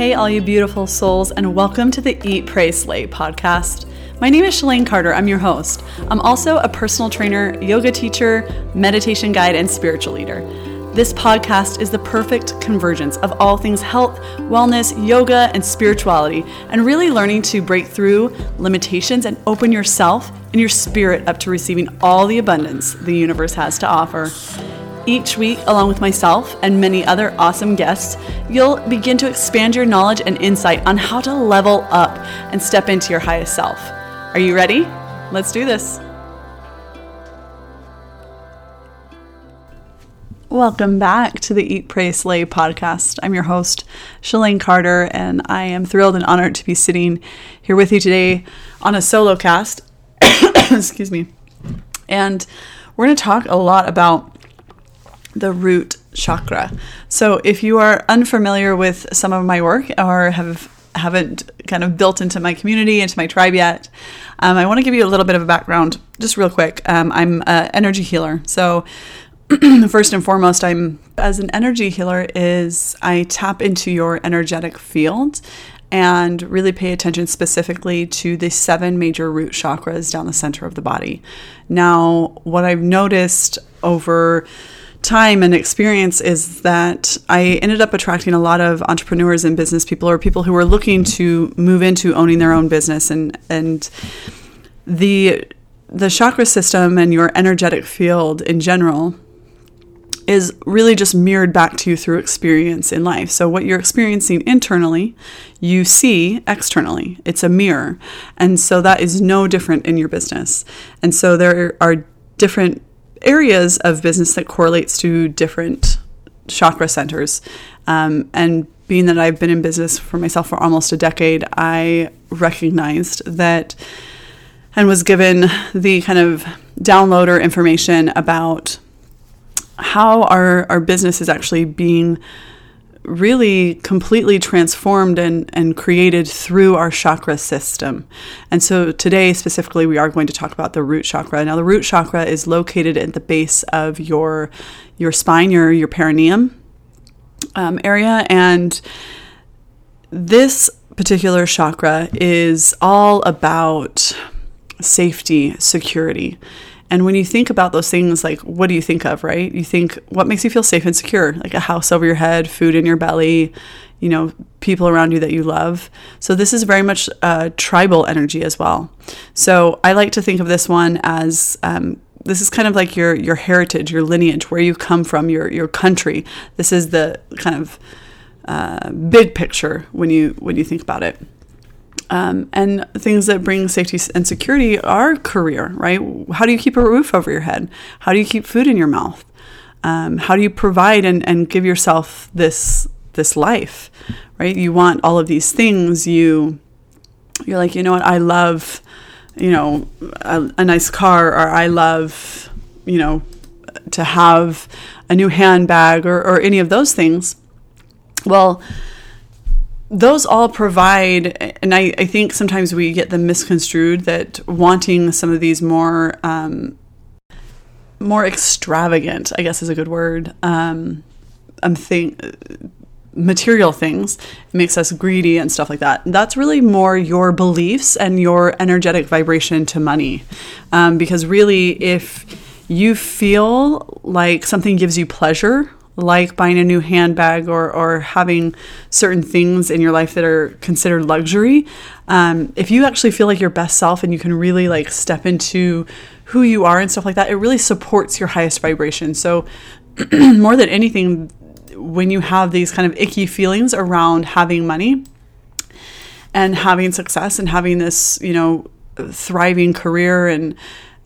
Hey, all you beautiful souls, and welcome to the Eat, Pray, Slay podcast. My name is Shalane Carter. I'm your host. I'm also a personal trainer, yoga teacher, meditation guide, and spiritual leader. This podcast is the perfect convergence of all things health, wellness, yoga, and spirituality, and really learning to break through limitations and open yourself and your spirit up to receiving all the abundance the universe has to offer. Each week, along with myself and many other awesome guests, you'll begin to expand your knowledge and insight on how to level up and step into your highest self. Are you ready? Let's do this. Welcome back to the Eat, Pray, Slay podcast. I'm your host, Shalane Carter, and I am thrilled and honored to be sitting here with you today on a solo cast. Excuse me. And we're going to talk a lot about the root chakra. So if you are unfamiliar with some of my work or have haven't kind of built into my community, into my tribe yet, um, I want to give you a little bit of a background, just real quick. Um, I'm an energy healer. So first and foremost, I'm as an energy healer is I tap into your energetic field and really pay attention specifically to the seven major root chakras down the center of the body. Now, what I've noticed over time and experience is that I ended up attracting a lot of entrepreneurs and business people or people who were looking to move into owning their own business and and the the chakra system and your energetic field in general is really just mirrored back to you through experience in life. So, what you're experiencing internally, you see externally. It's a mirror. And so, that is no different in your business. And so, there are different areas of business that correlates to different chakra centers. Um, and being that I've been in business for myself for almost a decade, I recognized that and was given the kind of downloader information about how our, our business is actually being really completely transformed and, and created through our chakra system. And so today, specifically, we are going to talk about the root chakra. Now, the root chakra is located at the base of your, your spine, your, your perineum um, area. And this particular chakra is all about safety, security. And when you think about those things, like what do you think of, right? You think what makes you feel safe and secure, like a house over your head, food in your belly, you know, people around you that you love. So this is very much a tribal energy as well. So I like to think of this one as um, this is kind of like your your heritage, your lineage, where you come from, your your country. This is the kind of uh, big picture when you when you think about it. Um, and things that bring safety and security are career, right? How do you keep a roof over your head? How do you keep food in your mouth? Um, how do you provide and, and give yourself this this life, right? You want all of these things. You you're like, you know what? I love, you know, a, a nice car, or I love, you know, to have a new handbag, or, or any of those things. Well, those all provide, and I, I think sometimes we get them misconstrued that wanting some of these more um, more extravagant, I guess is a good word. Um, I'm think material things makes us greedy and stuff like that. That's really more your beliefs and your energetic vibration to money, um, because really, if you feel like something gives you pleasure like buying a new handbag or, or having certain things in your life that are considered luxury um, if you actually feel like your best self and you can really like step into who you are and stuff like that it really supports your highest vibration. So more than anything when you have these kind of icky feelings around having money and having success and having this you know thriving career and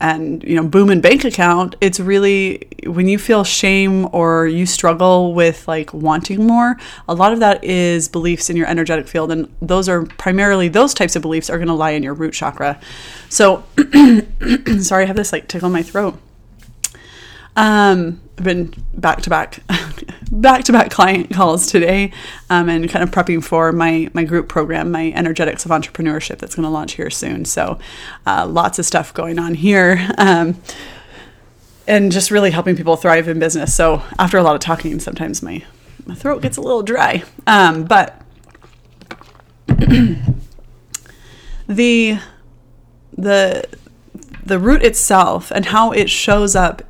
and you know boom and bank account it's really when you feel shame or you struggle with like wanting more a lot of that is beliefs in your energetic field and those are primarily those types of beliefs are going to lie in your root chakra. So sorry i have this like tickle in my throat um, I've been back to back, back to back client calls today, um, and kind of prepping for my my group program, my Energetics of Entrepreneurship, that's going to launch here soon. So, uh, lots of stuff going on here. Um, and just really helping people thrive in business. So after a lot of talking, sometimes my my throat gets a little dry. Um, but the the the root itself and how it shows up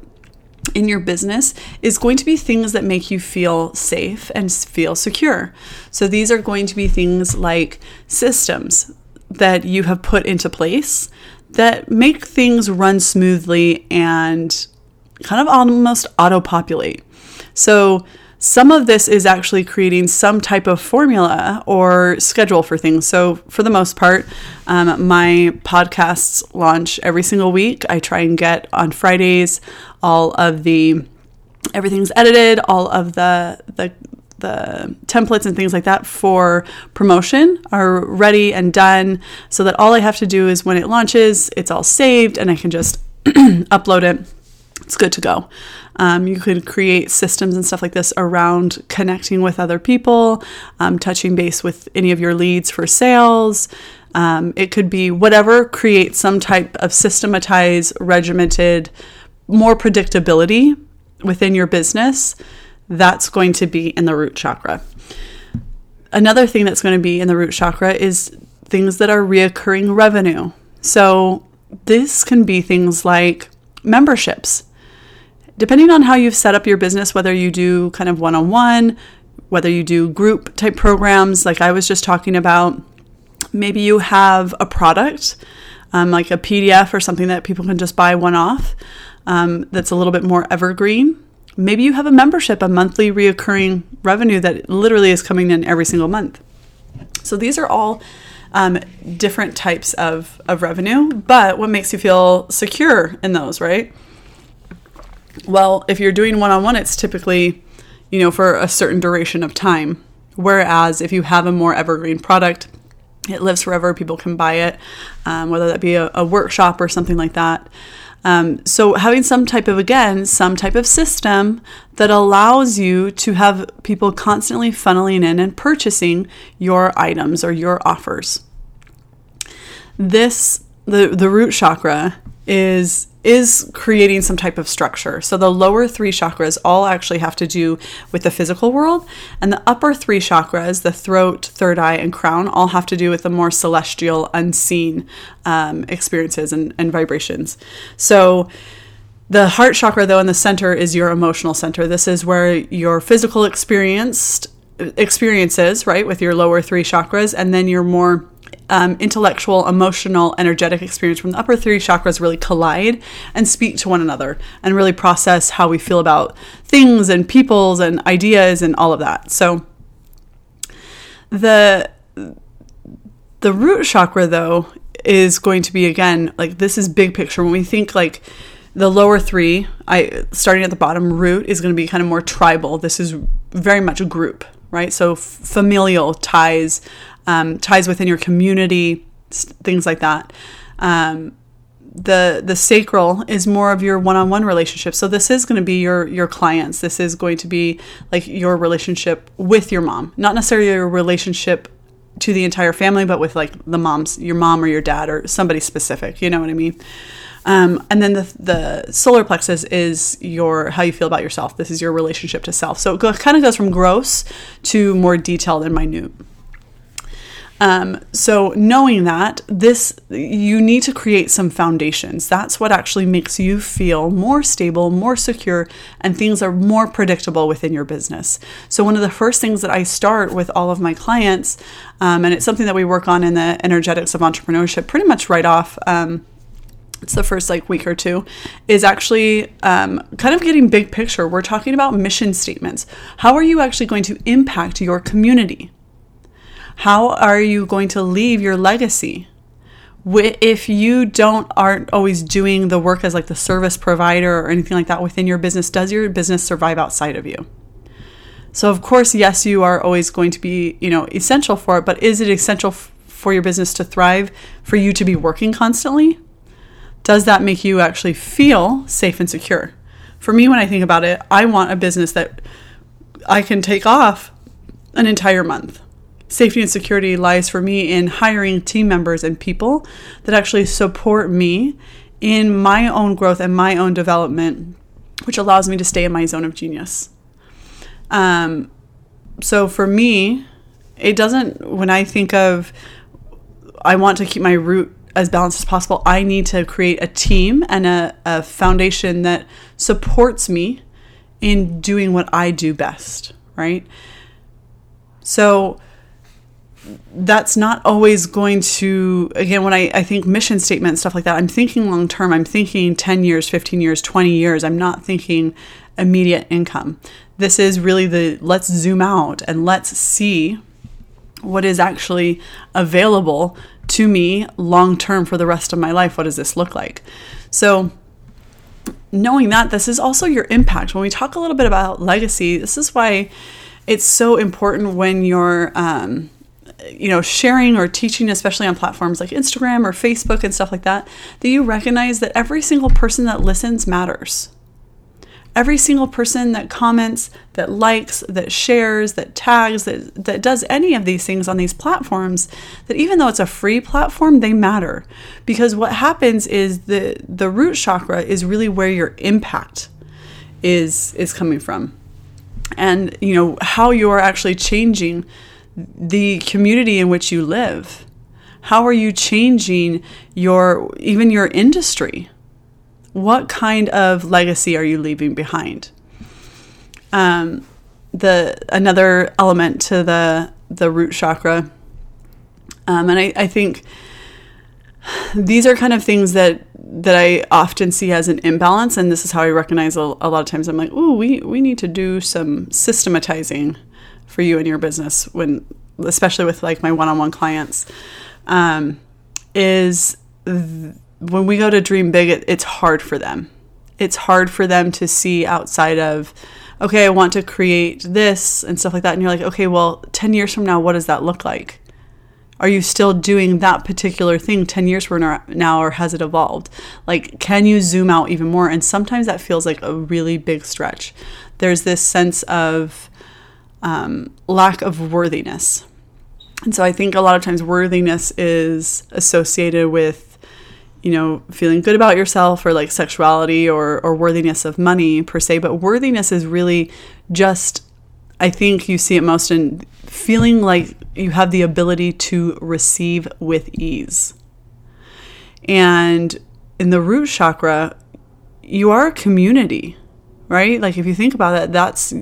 in your business is going to be things that make you feel safe and feel secure. So these are going to be things like systems that you have put into place that make things run smoothly and kind of almost auto populate. So some of this is actually creating some type of formula or schedule for things. So, for the most part, um, my podcasts launch every single week. I try and get on Fridays all of the everything's edited, all of the the the templates and things like that for promotion are ready and done so that all I have to do is when it launches, it's all saved and I can just upload it. It's good to go. Um, you could create systems and stuff like this around connecting with other people, um, touching base with any of your leads for sales. Um, it could be whatever creates some type of systematized, regimented, more predictability within your business. That's going to be in the root chakra. Another thing that's going to be in the root chakra is things that are reoccurring revenue. So, this can be things like memberships depending on how you've set up your business, whether you do kind of one on one, whether you do group type programs, like I was just talking about, maybe you have a product, um, like a PDF or something that people can just buy one off um, that's a little bit more evergreen. Maybe you have a membership, a monthly reoccurring revenue that literally is coming in every single month. So these are all um, different types of, of revenue, but what makes you feel secure in those, right? Well, if you're doing one on one, it's typically, you know, for a certain duration of time. Whereas if you have a more evergreen product, it lives forever. People can buy it, um, whether that be a, a, workshop or something like that. Um, so having some type of again some type of system that allows you to have people constantly funneling in and purchasing your items or your offers. This the the root chakra is is creating some type of structure. So the lower three chakras all actually have to do with the physical world, and the upper three chakras, the throat, third eye, and crown, all have to do with the more celestial, unseen um, experiences and, and vibrations. So the heart chakra, though, in the center is your emotional center. This is where your physical experienced experiences, right, with your lower three chakras, and then your more um, intellectual, emotional, energetic experience from the upper three chakras really collide and speak to one another and really process how we feel about things and peoples and ideas and all of that. So the the root chakra though is going to be again like this is big picture. When we think like the lower three i starting at the bottom root is going to be kind of more tribal. This is very much a group right? So familial ties um, ties within your community, things like that. Um, the the sacral is more of your one-on-one relationship. So this is going to be your your clients. This is going to be like your relationship with your mom, not necessarily your relationship to the entire family, but with like the moms, your mom or your dad or somebody specific. You know what I mean? Um, and then the, the solar plexus is your how you feel about yourself. This is your relationship to self. So it go, kind of goes from gross to more detailed and minute. Um, so knowing that this, you need to create some foundations. That's what actually makes you feel more stable, more secure, and things are more predictable within your business. So one of the first things that I start with all of my clients, um, and it's something that we work on in the energetics of entrepreneurship pretty much right off. Um, it's the first like week or two is actually um, kind of getting big picture we're talking about mission statements how are you actually going to impact your community how are you going to leave your legacy? If you don't aren't always doing the work as like the service provider or anything like that within your business, does your business survive outside of you? So of course, yes, you are always going to be, you know, essential for it, but is it essential f- for your business to thrive for you to be working constantly? Does that make you actually feel safe and secure? For me, when I think about it, I want a business that I can take off an entire month safety and security lies for me in hiring team members and people that actually support me in my own growth and my own development which allows me to stay in my zone of genius. Um, so for me, it doesn't, when I think of, I want to keep my root as balanced as possible, I need to create a team and a, a foundation that supports me in doing what I do best, right? So that's not always going to, again, when I, I think mission statement, stuff like that, I'm thinking long term. I'm thinking 10 years, 15 years, 20 years. I'm not thinking immediate income. This is really the let's zoom out and let's see what is actually available to me long term for the rest of my life. What does this look like? So, knowing that this is also your impact. When we talk a little bit about legacy, this is why it's so important when you're, um, you know, sharing or teaching, especially on platforms like Instagram or Facebook and stuff like that, that you recognize that every single person that listens matters every single person that comments, that likes, that shares, that tags, that, that does any of these things on these platforms, that even though it's a free platform, they matter. Because what happens is the, the root chakra is really where your impact is is coming from. And you know, how you're actually changing the community in which you live. How are you changing your even your industry? what kind of legacy are you leaving behind? Um, the another element to the the root chakra, um, and I, I think these are kind of things that that I often see as an imbalance, and this is how I recognize a, a lot of times. I'm like, oh, we we need to do some systematizing for you and your business when, especially with like my one-on-one clients, um, is. Th- when we go to dream big, it, it's hard for them. It's hard for them to see outside of, okay, I want to create this and stuff like that. And you're like, okay, well, 10 years from now, what does that look like? Are you still doing that particular thing 10 years from now, or has it evolved? Like, can you zoom out even more? And sometimes that feels like a really big stretch. There's this sense of um, lack of worthiness. And so I think a lot of times worthiness is associated with you know, feeling good about yourself or like sexuality or, or worthiness of money per se, but worthiness is really just, I think you see it most in feeling like you have the ability to receive with ease. And in the root chakra, you are a community, right? Like if you think about it, that's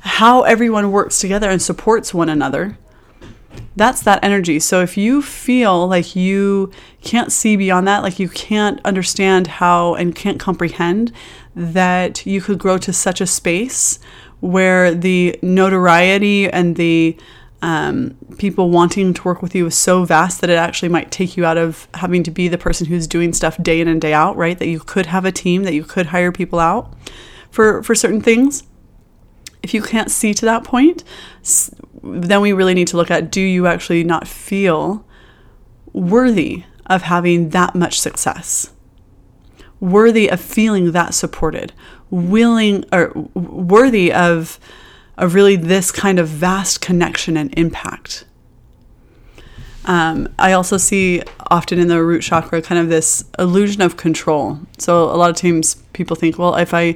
how everyone works together and supports one another that's that energy. So if you feel like you can't see beyond that, like you can't understand how and can't comprehend that you could grow to such a space where the notoriety and the um, people wanting to work with you is so vast that it actually might take you out of having to be the person who's doing stuff day in and day out, right? That you could have a team, that you could hire people out for, for certain things. If you can't see to that point, then we really need to look at do you actually not feel worthy of having that much success? Worthy of feeling that supported, willing or worthy of of really this kind of vast connection and impact. Um, I also see often in the root chakra kind of this illusion of control. So a lot of times people think, well, if I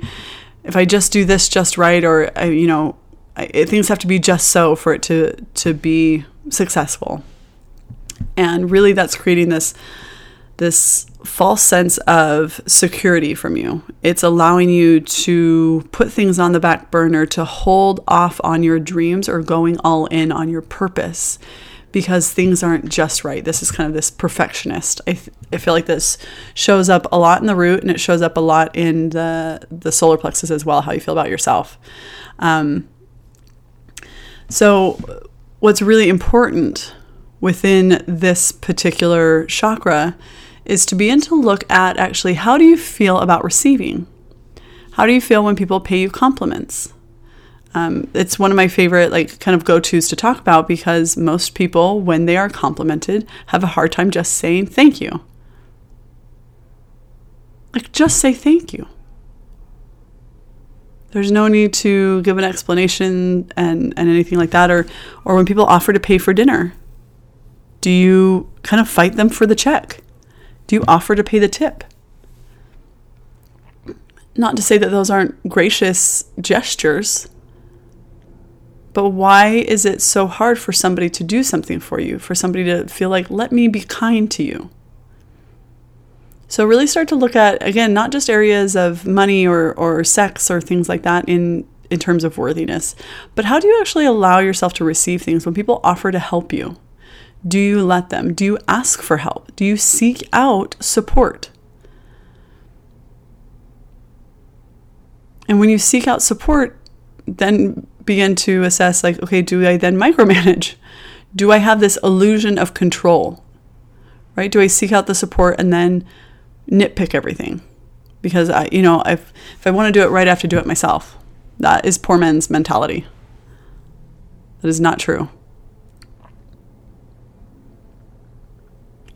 if I just do this just right, or I, you know, things have to be just so for it to to be successful. And really that's creating this this false sense of security from you. It's allowing you to put things on the back burner to hold off on your dreams or going all in on your purpose because things aren't just right this is kind of this perfectionist i, th- I feel like this shows up a lot in the root and it shows up a lot in the the solar plexus as well how you feel about yourself um, so, what's really important within this particular chakra is to begin to look at actually how do you feel about receiving? How do you feel when people pay you compliments? Um, it's one of my favorite, like, kind of go tos to talk about because most people, when they are complimented, have a hard time just saying thank you. Like, just say thank you. There's no need to give an explanation and, and anything like that. Or, or when people offer to pay for dinner, do you kind of fight them for the check? Do you offer to pay the tip? Not to say that those aren't gracious gestures, but why is it so hard for somebody to do something for you, for somebody to feel like, let me be kind to you? So, really start to look at, again, not just areas of money or, or sex or things like that in, in terms of worthiness, but how do you actually allow yourself to receive things when people offer to help you? Do you let them? Do you ask for help? Do you seek out support? And when you seek out support, then begin to assess like, okay, do I then micromanage? Do I have this illusion of control? Right? Do I seek out the support and then nitpick everything? Because I, you know, if if I want to do it right, I have to do it myself. That is poor man's mentality. That is not true.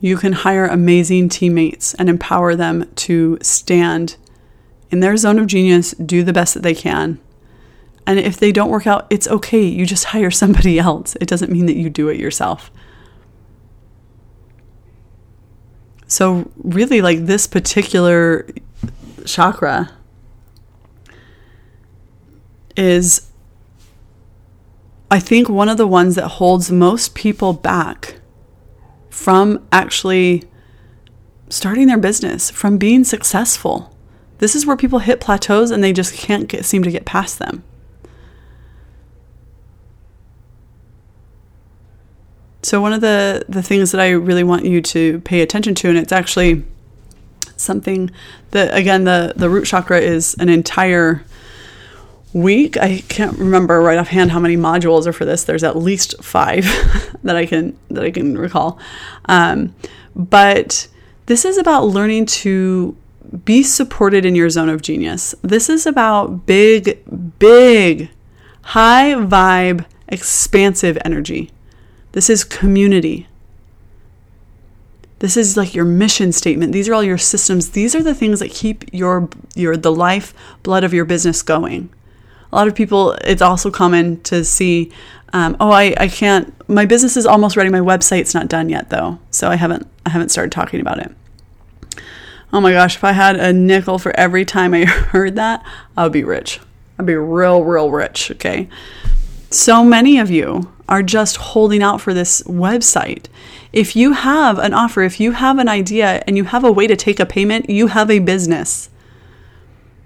You can hire amazing teammates and empower them to stand in their zone of genius, do the best that they can. And if they don't work out, it's okay. You just hire somebody else. It doesn't mean that you do it yourself. So, really, like this particular chakra is, I think, one of the ones that holds most people back from actually starting their business, from being successful. This is where people hit plateaus and they just can't get, seem to get past them. So one of the the things that I really want you to pay attention to, and it's actually something that again the the root chakra is an entire week. I can't remember right offhand how many modules are for this. There's at least five that I can that I can recall. Um, but this is about learning to be supported in your zone of genius. This is about big, big, high vibe, expansive energy. This is community. This is like your mission statement. These are all your systems. These are the things that keep your your the life blood of your business going a lot of people, it's also common to see, um, oh, I, I can't, my business is almost ready. My website's not done yet though. So I haven't, I haven't started talking about it. Oh my gosh, if I had a nickel for every time I heard that, I would be rich. I'd be real, real rich. Okay. So many of you are just holding out for this website. If you have an offer, if you have an idea and you have a way to take a payment, you have a business.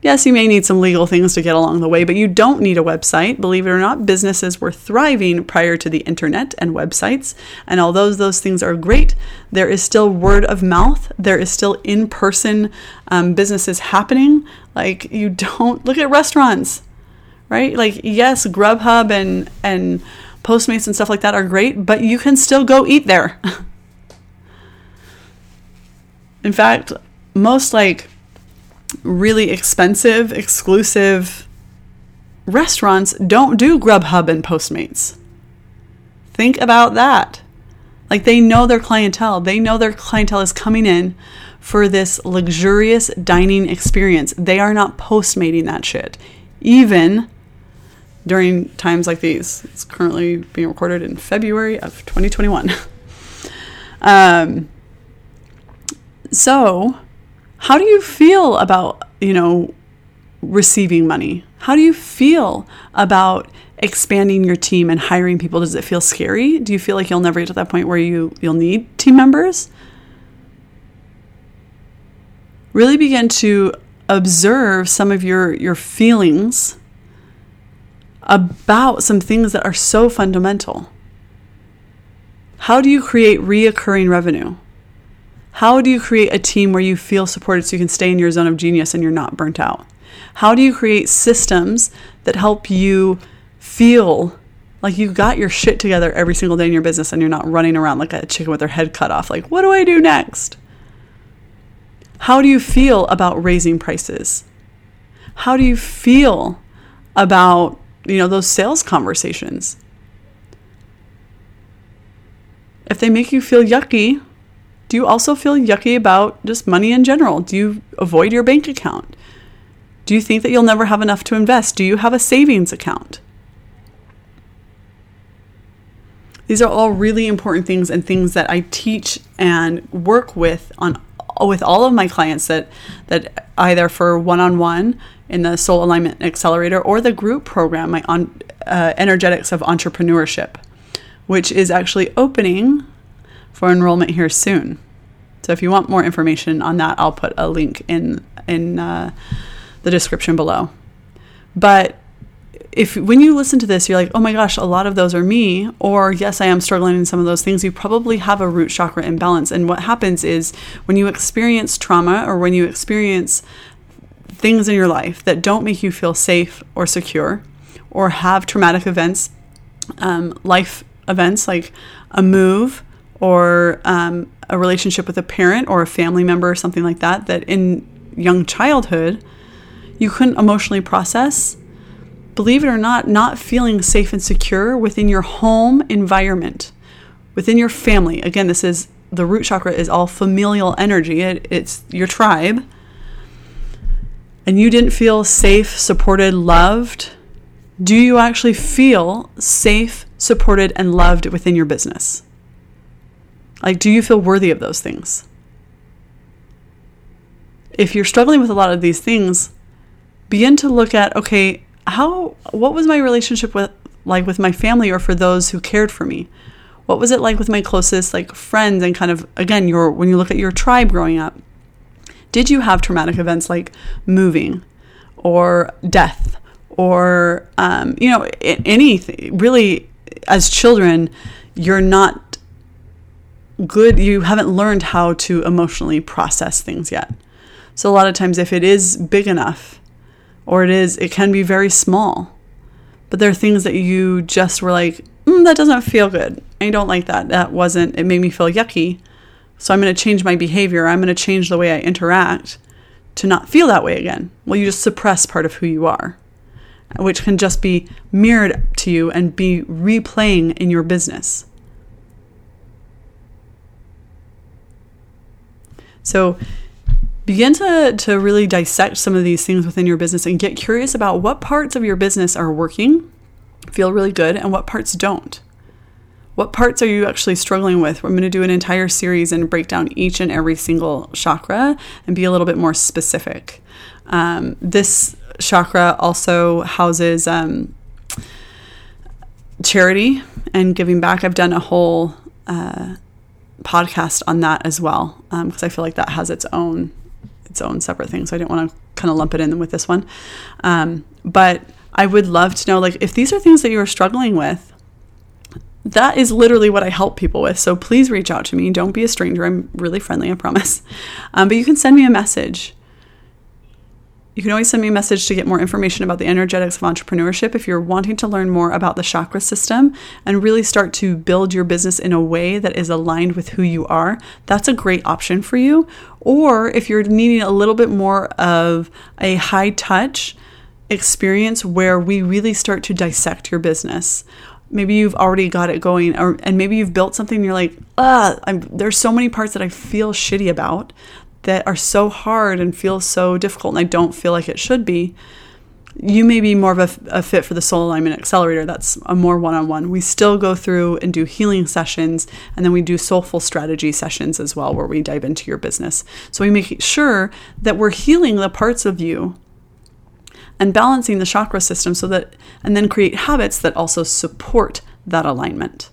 Yes, you may need some legal things to get along the way, but you don't need a website. Believe it or not, businesses were thriving prior to the internet and websites. And although those things are great, there is still word of mouth, there is still in person um, businesses happening. Like, you don't look at restaurants, right? Like, yes, Grubhub and, and Postmates and stuff like that are great, but you can still go eat there. in fact, most like really expensive, exclusive restaurants don't do Grubhub and Postmates. Think about that. Like they know their clientele. They know their clientele is coming in for this luxurious dining experience. They are not postmating that shit. Even during times like these. It's currently being recorded in February of 2021. um, so how do you feel about, you know, receiving money? How do you feel about expanding your team and hiring people? Does it feel scary? Do you feel like you'll never get to that point where you you'll need team members? Really begin to observe some of your your feelings about some things that are so fundamental. How do you create reoccurring revenue? How do you create a team where you feel supported so you can stay in your zone of genius and you're not burnt out? How do you create systems that help you feel like you got your shit together every single day in your business and you're not running around like a chicken with their head cut off, like, what do I do next? How do you feel about raising prices? How do you feel about, you know, those sales conversations? If they make you feel yucky, do you also feel yucky about just money in general? Do you avoid your bank account? Do you think that you'll never have enough to invest? Do you have a savings account? These are all really important things and things that I teach and work with on with all of my clients that that either for one-on-one in the Soul Alignment Accelerator or the group program, my on, uh, Energetics of Entrepreneurship, which is actually opening for enrollment here soon. So if you want more information on that, I'll put a link in in uh, the description below. But if when you listen to this, you're like, oh my gosh, a lot of those are me, or yes, I am struggling in some of those things, you probably have a root chakra imbalance. And what happens is when you experience trauma or when you experience things in your life that don't make you feel safe or secure, or have traumatic events, um, life events like a move or um, a relationship with a parent or a family member or something like that, that in young childhood you couldn't emotionally process believe it or not, not feeling safe and secure within your home environment, within your family. Again, this is the root chakra is all familial energy, it, it's your tribe. And you didn't feel safe, supported, loved. Do you actually feel safe, supported, and loved within your business? Like, do you feel worthy of those things? If you're struggling with a lot of these things, begin to look at okay, how what was my relationship with like with my family or for those who cared for me? What was it like with my closest like friends and kind of again your when you look at your tribe growing up? Did you have traumatic events like moving or death or um, you know anything really as children you're not good you haven't learned how to emotionally process things yet so a lot of times if it is big enough or it is it can be very small. But there are things that you just were like mm, that doesn't feel good. I don't like that. That wasn't it made me feel yucky. So i'm going to change my behavior. I'm going to change the way i interact to not feel that way again. Well you just suppress part of who you are which can just be mirrored to you and be replaying in your business. So begin to, to really dissect some of these things within your business and get curious about what parts of your business are working, feel really good, and what parts don't. What parts are you actually struggling with? I'm going to do an entire series and break down each and every single chakra and be a little bit more specific. Um, this chakra also houses um, charity and giving back. I've done a whole uh, podcast on that as well because um, I feel like that has its own its own separate thing. So I didn't want to kind of lump it in with this one. Um, but I would love to know, like, if these are things that you are struggling with, that is literally what I help people with. So please reach out to me. Don't be a stranger. I'm really friendly, I promise. Um, but you can send me a message. You can always send me a message to get more information about the energetics of entrepreneurship if you're wanting to learn more about the chakra system and really start to build your business in a way that is aligned with who you are. That's a great option for you. Or if you're needing a little bit more of a high touch experience where we really start to dissect your business. Maybe you've already got it going, or and maybe you've built something. and You're like, ah, there's so many parts that I feel shitty about that are so hard and feel so difficult and I don't feel like it should be, you may be more of a, a fit for the Soul Alignment Accelerator. That's a more one on one. We still go through and do healing sessions, and then we do soulful strategy sessions as well, where we dive into your business. So we make sure that we're healing the parts of you and balancing the chakra system so that, and then create habits that also support that alignment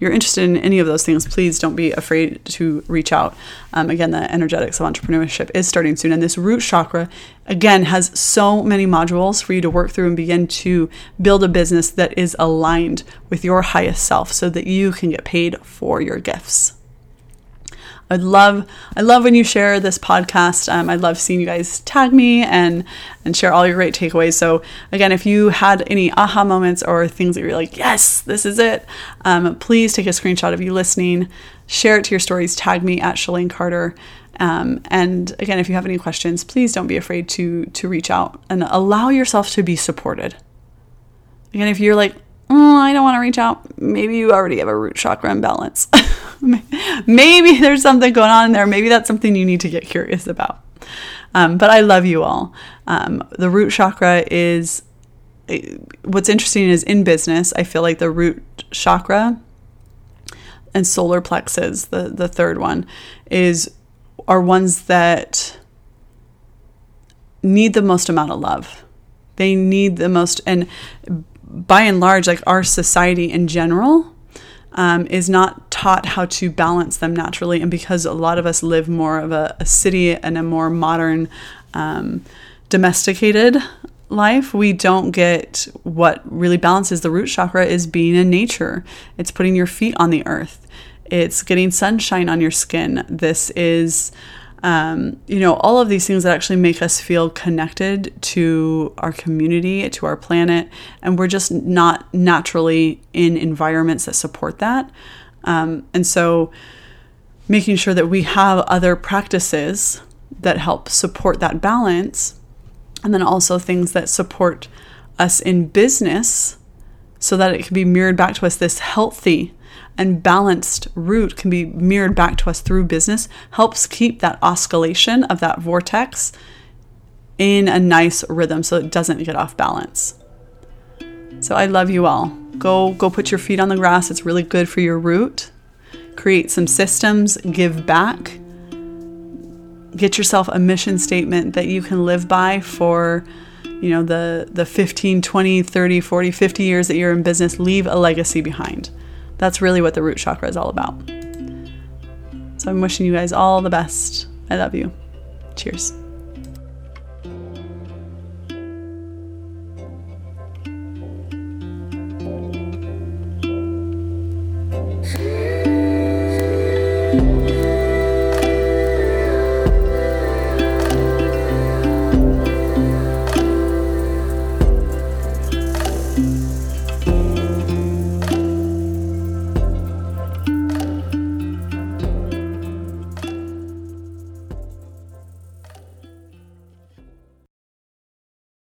you're interested in any of those things, please don't be afraid to reach out. Um, again, the energetics of entrepreneurship is starting soon. And this root chakra, again, has so many modules for you to work through and begin to build a business that is aligned with your highest self so that you can get paid for your gifts. I love I love when you share this podcast. Um, I love seeing you guys tag me and and share all your great takeaways. So again, if you had any aha moments or things that you're like, yes, this is it, um, please take a screenshot of you listening, share it to your stories, tag me at Shalane Carter. Um, and again, if you have any questions, please don't be afraid to to reach out and allow yourself to be supported. Again, if you're like, oh, I don't want to reach out, maybe you already have a root chakra imbalance. maybe there's something going on there. Maybe that's something you need to get curious about. Um, but I love you all. Um, the root chakra is what's interesting is in business, I feel like the root chakra and solar plexus, the, the third one, is are ones that need the most amount of love. They need the most, and by and large, like our society in general, um, is not taught how to balance them naturally. And because a lot of us live more of a, a city and a more modern, um, domesticated life, we don't get what really balances the root chakra is being in nature. It's putting your feet on the earth. It's getting sunshine on your skin. This is um, you know, all of these things that actually make us feel connected to our community, to our planet, and we're just not naturally in environments that support that. Um, and so, making sure that we have other practices that help support that balance, and then also things that support us in business so that it can be mirrored back to us this healthy and balanced root can be mirrored back to us through business helps keep that oscillation of that vortex in a nice rhythm so it doesn't get off balance. So I love you all. Go go put your feet on the grass. It's really good for your root. Create some systems, give back. Get yourself a mission statement that you can live by for you know the the 15, 20, 30, 40, 50 years that you're in business. Leave a legacy behind. That's really what the root chakra is all about. So I'm wishing you guys all the best. I love you. Cheers.